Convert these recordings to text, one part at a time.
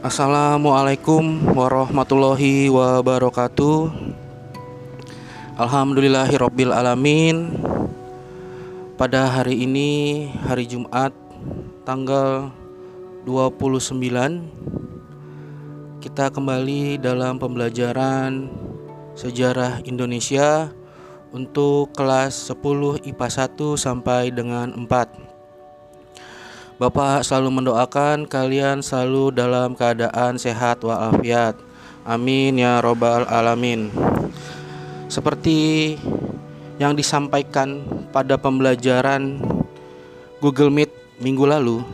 Assalamualaikum warahmatullahi wabarakatuh. Alhamdulillahirabbil alamin. Pada hari ini hari Jumat tanggal 29 kita kembali dalam pembelajaran sejarah Indonesia untuk kelas 10 IPA 1 sampai dengan 4 Bapak selalu mendoakan kalian selalu dalam keadaan sehat walafiat. Amin ya robbal alamin. Seperti yang disampaikan pada pembelajaran Google Meet minggu lalu,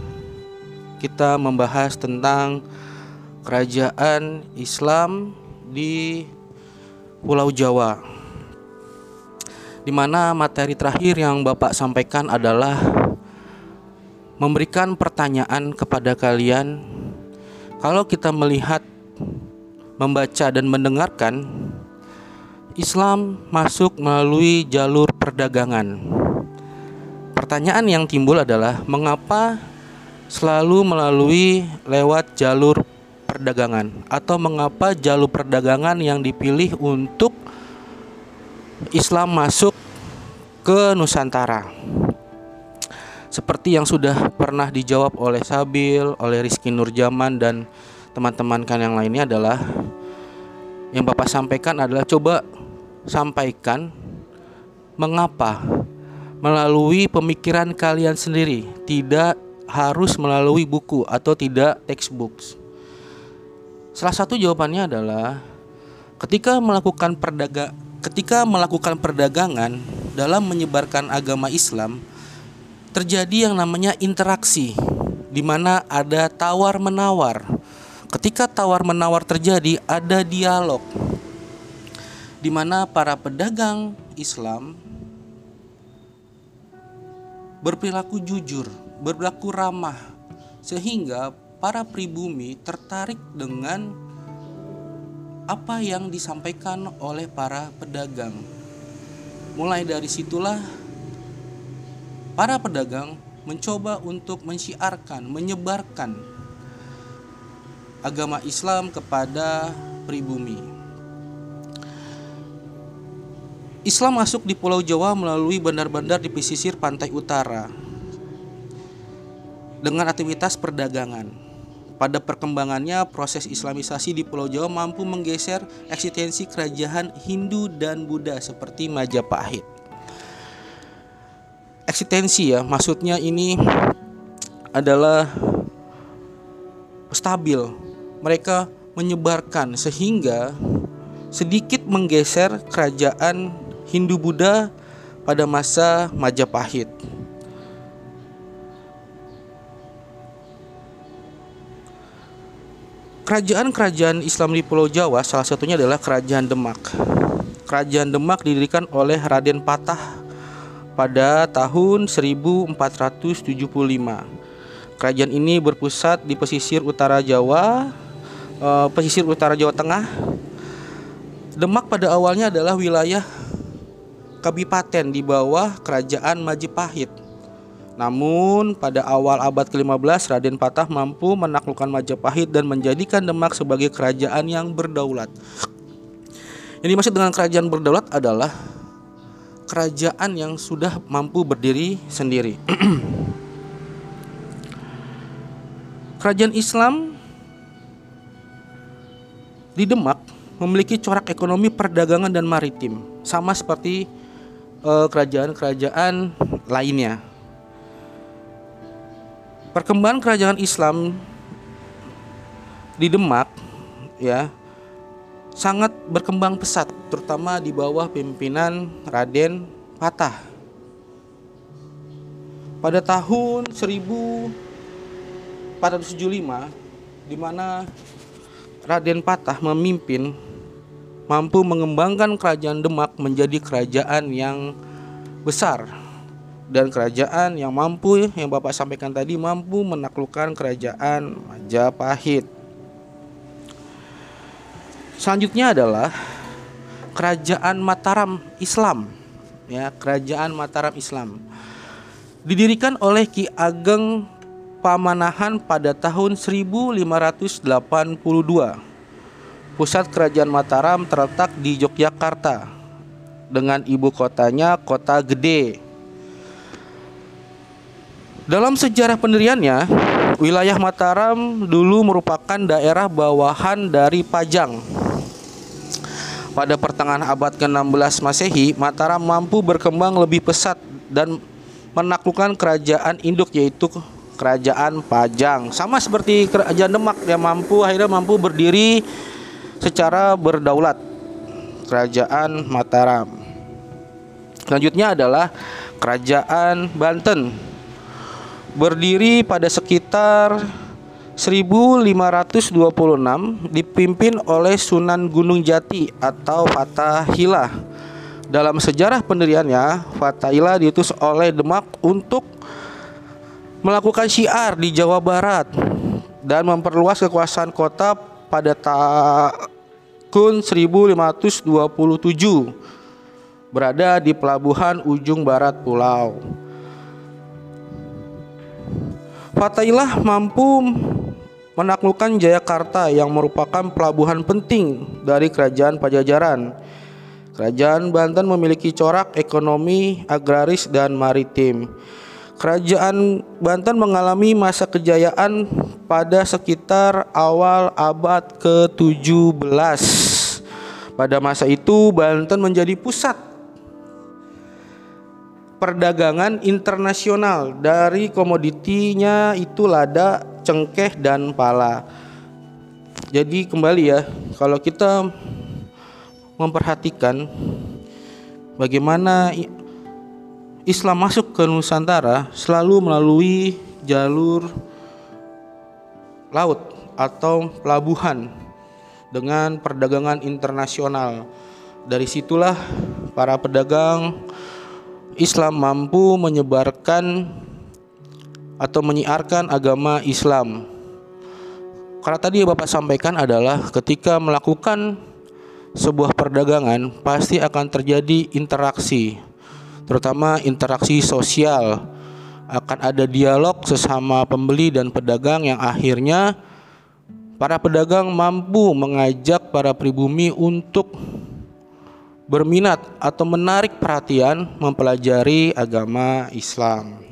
kita membahas tentang kerajaan Islam di Pulau Jawa. Di mana materi terakhir yang Bapak sampaikan adalah memberikan pertanyaan kepada kalian. Kalau kita melihat, membaca, dan mendengarkan, Islam masuk melalui jalur perdagangan. Pertanyaan yang timbul adalah mengapa selalu melalui lewat jalur perdagangan atau mengapa jalur perdagangan yang dipilih untuk Islam masuk ke Nusantara seperti yang sudah pernah dijawab oleh Sabil, oleh Rizky Nurjaman dan teman-teman kan yang lainnya adalah yang Bapak sampaikan adalah coba sampaikan mengapa melalui pemikiran kalian sendiri, tidak harus melalui buku atau tidak textbooks. Salah satu jawabannya adalah ketika melakukan perdaga ketika melakukan perdagangan dalam menyebarkan agama Islam, terjadi yang namanya interaksi di mana ada tawar menawar. Ketika tawar menawar terjadi, ada dialog di mana para pedagang Islam berperilaku jujur, berperilaku ramah sehingga para pribumi tertarik dengan apa yang disampaikan oleh para pedagang. Mulai dari situlah para pedagang mencoba untuk mensiarkan, menyebarkan agama Islam kepada pribumi. Islam masuk di Pulau Jawa melalui bandar-bandar di pesisir pantai utara dengan aktivitas perdagangan. Pada perkembangannya, proses Islamisasi di Pulau Jawa mampu menggeser eksistensi kerajaan Hindu dan Buddha seperti Majapahit eksistensi ya. Maksudnya ini adalah stabil. Mereka menyebarkan sehingga sedikit menggeser kerajaan Hindu Buddha pada masa Majapahit. Kerajaan-kerajaan Islam di Pulau Jawa salah satunya adalah Kerajaan Demak. Kerajaan Demak didirikan oleh Raden Patah pada tahun 1475. Kerajaan ini berpusat di pesisir utara Jawa, eh, pesisir utara Jawa Tengah. Demak pada awalnya adalah wilayah kabupaten di bawah kerajaan Majapahit. Namun pada awal abad ke-15 Raden Patah mampu menaklukkan Majapahit dan menjadikan Demak sebagai kerajaan yang berdaulat. Yang dimaksud dengan kerajaan berdaulat adalah kerajaan yang sudah mampu berdiri sendiri. kerajaan Islam di Demak memiliki corak ekonomi perdagangan dan maritim, sama seperti eh, kerajaan-kerajaan uh, lainnya. Perkembangan kerajaan Islam di Demak ya sangat berkembang pesat terutama di bawah pimpinan Raden Patah. Pada tahun 1475 di mana Raden Patah memimpin mampu mengembangkan kerajaan Demak menjadi kerajaan yang besar dan kerajaan yang mampu yang Bapak sampaikan tadi mampu menaklukkan kerajaan Majapahit. Selanjutnya adalah kerajaan Mataram Islam. Ya, kerajaan Mataram Islam. Didirikan oleh Ki Ageng kepamanahan pada tahun 1582. Pusat kerajaan Mataram terletak di Yogyakarta dengan ibu kotanya Kota Gede. Dalam sejarah pendiriannya, wilayah Mataram dulu merupakan daerah bawahan dari Pajang. Pada pertengahan abad ke-16 Masehi, Mataram mampu berkembang lebih pesat dan menaklukkan kerajaan induk yaitu kerajaan Pajang. Sama seperti kerajaan Demak yang mampu akhirnya mampu berdiri secara berdaulat. Kerajaan Mataram. Selanjutnya adalah kerajaan Banten. Berdiri pada sekitar 1526 dipimpin oleh Sunan Gunung Jati atau Fatahillah. Dalam sejarah pendiriannya, Fatahillah diutus oleh Demak untuk melakukan syiar di Jawa Barat dan memperluas kekuasaan kota pada tahun 1527 berada di pelabuhan ujung barat pulau. Fatailah mampu menaklukkan Jayakarta yang merupakan pelabuhan penting dari kerajaan Pajajaran. Kerajaan Banten memiliki corak ekonomi agraris dan maritim. Kerajaan Banten mengalami masa kejayaan pada sekitar awal abad ke-17. Pada masa itu Banten menjadi pusat perdagangan internasional dari komoditinya itu lada, cengkeh dan pala. Jadi kembali ya, kalau kita memperhatikan bagaimana Islam masuk ke Nusantara selalu melalui jalur laut atau pelabuhan dengan perdagangan internasional. Dari situlah para pedagang Islam mampu menyebarkan atau menyiarkan agama Islam. Karena tadi yang Bapak sampaikan adalah ketika melakukan sebuah perdagangan pasti akan terjadi interaksi terutama interaksi sosial akan ada dialog sesama pembeli dan pedagang yang akhirnya para pedagang mampu mengajak para pribumi untuk berminat atau menarik perhatian mempelajari agama Islam.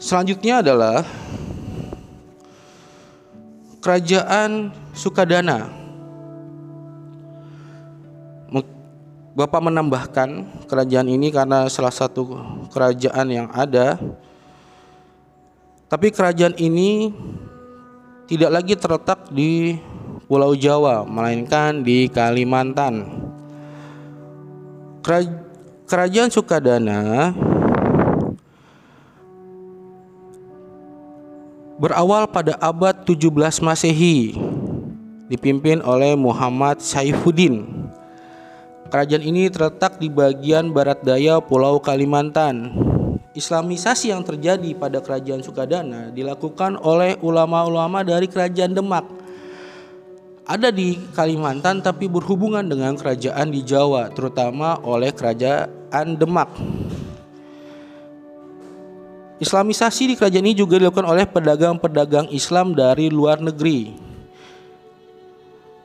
Selanjutnya adalah Kerajaan Sukadana Bapak menambahkan kerajaan ini karena salah satu kerajaan yang ada. Tapi kerajaan ini tidak lagi terletak di Pulau Jawa, melainkan di Kalimantan. Kerajaan Sukadana berawal pada abad 17 Masehi dipimpin oleh Muhammad Saifuddin Kerajaan ini terletak di bagian barat daya Pulau Kalimantan. Islamisasi yang terjadi pada kerajaan Sukadana dilakukan oleh ulama-ulama dari kerajaan Demak. Ada di Kalimantan tapi berhubungan dengan kerajaan di Jawa, terutama oleh kerajaan Demak. Islamisasi di kerajaan ini juga dilakukan oleh pedagang-pedagang Islam dari luar negeri.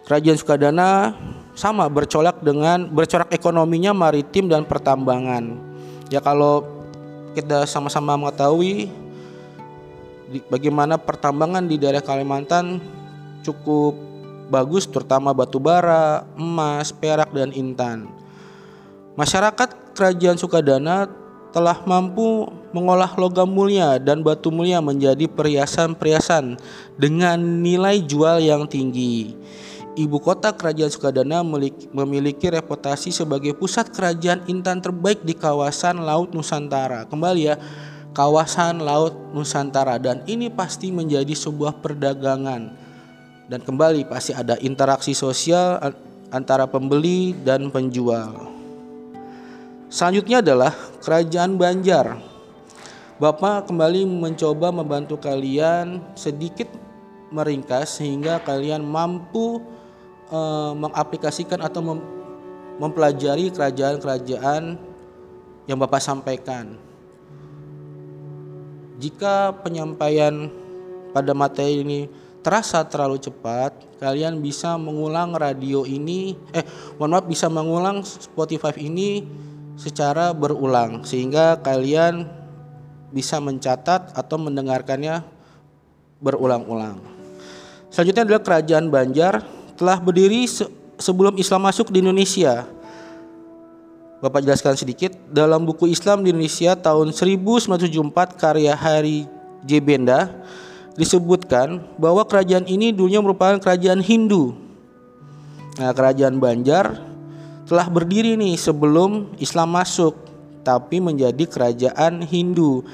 Kerajaan Sukadana sama bercolak dengan bercorak ekonominya maritim dan pertambangan. Ya kalau kita sama-sama mengetahui bagaimana pertambangan di daerah Kalimantan cukup bagus terutama batu bara, emas, perak dan intan. Masyarakat Kerajaan Sukadana telah mampu mengolah logam mulia dan batu mulia menjadi perhiasan-perhiasan dengan nilai jual yang tinggi. Ibu kota kerajaan Sukadana memiliki reputasi sebagai pusat kerajaan intan terbaik di kawasan Laut Nusantara. Kembali ya, kawasan Laut Nusantara dan ini pasti menjadi sebuah perdagangan. Dan kembali pasti ada interaksi sosial antara pembeli dan penjual. Selanjutnya adalah kerajaan Banjar. Bapak kembali mencoba membantu kalian sedikit meringkas sehingga kalian mampu uh, mengaplikasikan atau mem mempelajari kerajaan-kerajaan yang Bapak sampaikan. jika penyampaian pada materi ini terasa terlalu cepat, kalian bisa mengulang radio ini, eh, mohon maaf, bisa mengulang Spotify ini secara berulang, sehingga kalian bisa mencatat atau mendengarkannya berulang-ulang. Selanjutnya adalah Kerajaan Banjar telah berdiri se sebelum Islam masuk di Indonesia. Bapak jelaskan sedikit dalam buku Islam di Indonesia tahun 1974 karya Hari J. Benda disebutkan bahwa kerajaan ini dulunya merupakan kerajaan Hindu. Nah, kerajaan Banjar telah berdiri nih sebelum Islam masuk, tapi menjadi kerajaan Hindu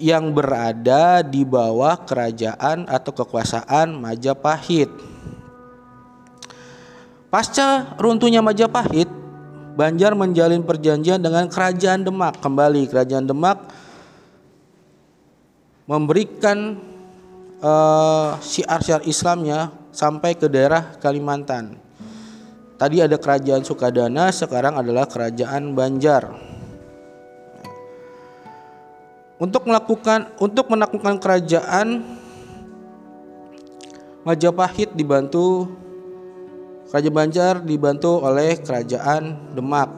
yang berada di bawah kerajaan atau kekuasaan Majapahit. Pasca runtuhnya Majapahit, Banjar menjalin perjanjian dengan Kerajaan Demak. Kembali Kerajaan Demak memberikan uh, syiar-syiar Islamnya sampai ke daerah Kalimantan. Tadi ada Kerajaan Sukadana, sekarang adalah Kerajaan Banjar. Untuk melakukan untuk menaklukkan kerajaan Majapahit dibantu Kerajaan Banjar dibantu oleh Kerajaan Demak.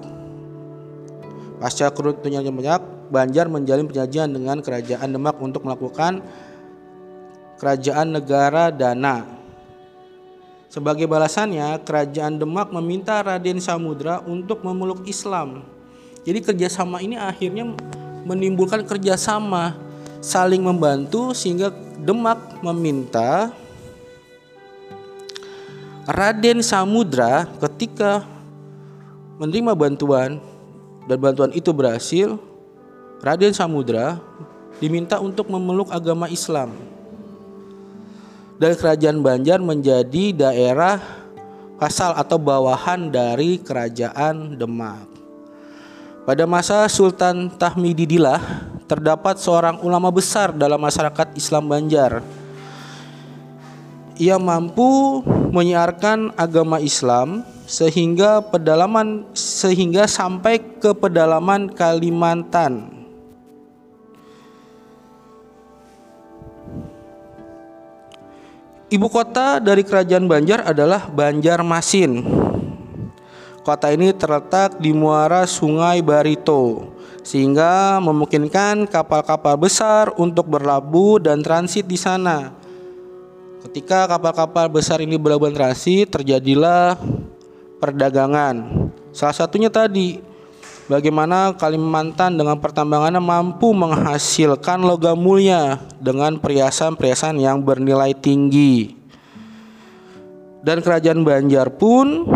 Pasca keruntuhannya Demak, Banjar menjalin perjanjian dengan Kerajaan Demak untuk melakukan Kerajaan Negara Dana. Sebagai balasannya, Kerajaan Demak meminta Raden Samudra untuk memeluk Islam. Jadi kerjasama ini akhirnya menimbulkan kerjasama saling membantu sehingga Demak meminta Raden Samudra ketika menerima bantuan dan bantuan itu berhasil, Raden Samudra diminta untuk memeluk agama Islam. Dan kerajaan Banjar menjadi daerah kasal atau bawahan dari kerajaan Demak. Pada masa Sultan Tahmididillah terdapat seorang ulama besar dalam masyarakat Islam Banjar ia mampu menyiarkan agama Islam sehingga pedalaman sehingga sampai ke pedalaman Kalimantan. Ibu kota dari kerajaan Banjar adalah Banjarmasin. Kota ini terletak di muara Sungai Barito sehingga memungkinkan kapal-kapal besar untuk berlabuh dan transit di sana. Ketika kapal-kapal besar ini berlabuh transit, terjadilah perdagangan. Salah satunya tadi bagaimana Kalimantan dengan pertambangannya mampu menghasilkan logam mulia dengan perhiasan-perhiasan yang bernilai tinggi. Dan kerajaan Banjar pun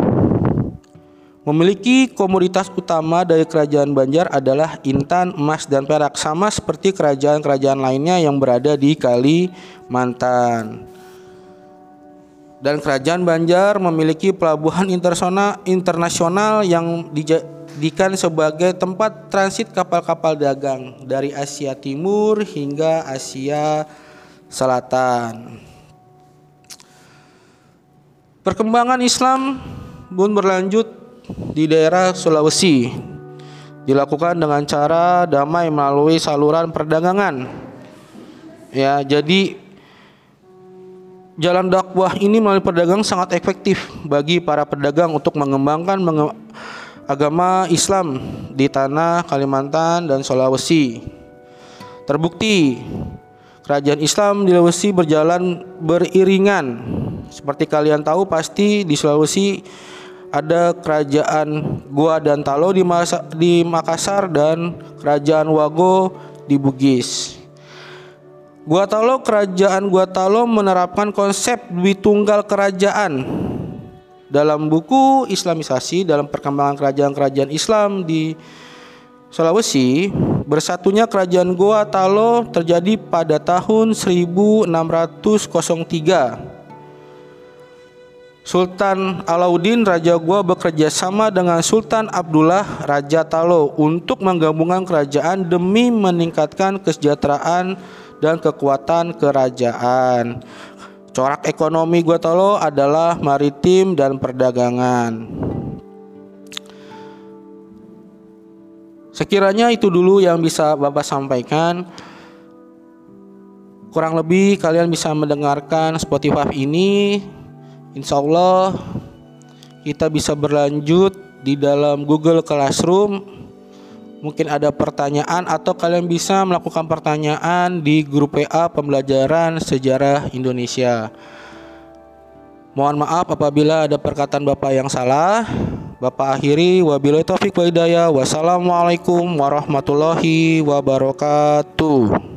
memiliki komoditas utama dari kerajaan Banjar adalah intan, emas, dan perak sama seperti kerajaan-kerajaan lainnya yang berada di Kalimantan dan kerajaan Banjar memiliki pelabuhan internasional yang dijadikan sebagai tempat transit kapal-kapal dagang dari Asia Timur hingga Asia Selatan. Perkembangan Islam pun berlanjut di daerah Sulawesi dilakukan dengan cara damai melalui saluran perdagangan. Ya, jadi Jalan dakwah ini melalui pedagang sangat efektif bagi para pedagang untuk mengembangkan menge agama Islam di tanah Kalimantan dan Sulawesi. Terbukti kerajaan Islam di Sulawesi berjalan beriringan. Seperti kalian tahu pasti di Sulawesi ada kerajaan Gua dan Talo di, di Makassar dan kerajaan Wago di Bugis. Guatalo kerajaan Guatalo menerapkan konsep dwi tunggal kerajaan dalam buku Islamisasi dalam perkembangan kerajaan-kerajaan Islam di Sulawesi bersatunya kerajaan Guatalo terjadi pada tahun 1603 Sultan Alauddin Raja Gua bekerja sama dengan Sultan Abdullah Raja Talo untuk menggabungkan kerajaan demi meningkatkan kesejahteraan dan kekuatan kerajaan. Corak ekonomi Guatolo adalah maritim dan perdagangan. Sekiranya itu dulu yang bisa Bapak sampaikan. kurang lebih kalian bisa mendengarkan Spotify ini Insya Allah kita bisa berlanjut di dalam Google Classroom mungkin ada pertanyaan atau kalian bisa melakukan pertanyaan di grup WA pembelajaran sejarah Indonesia Mohon maaf apabila ada perkataan Bapak yang salah. Bapak akhiri wabillahi taufik wa hidayah. Wassalamualaikum warahmatullahi wabarakatuh.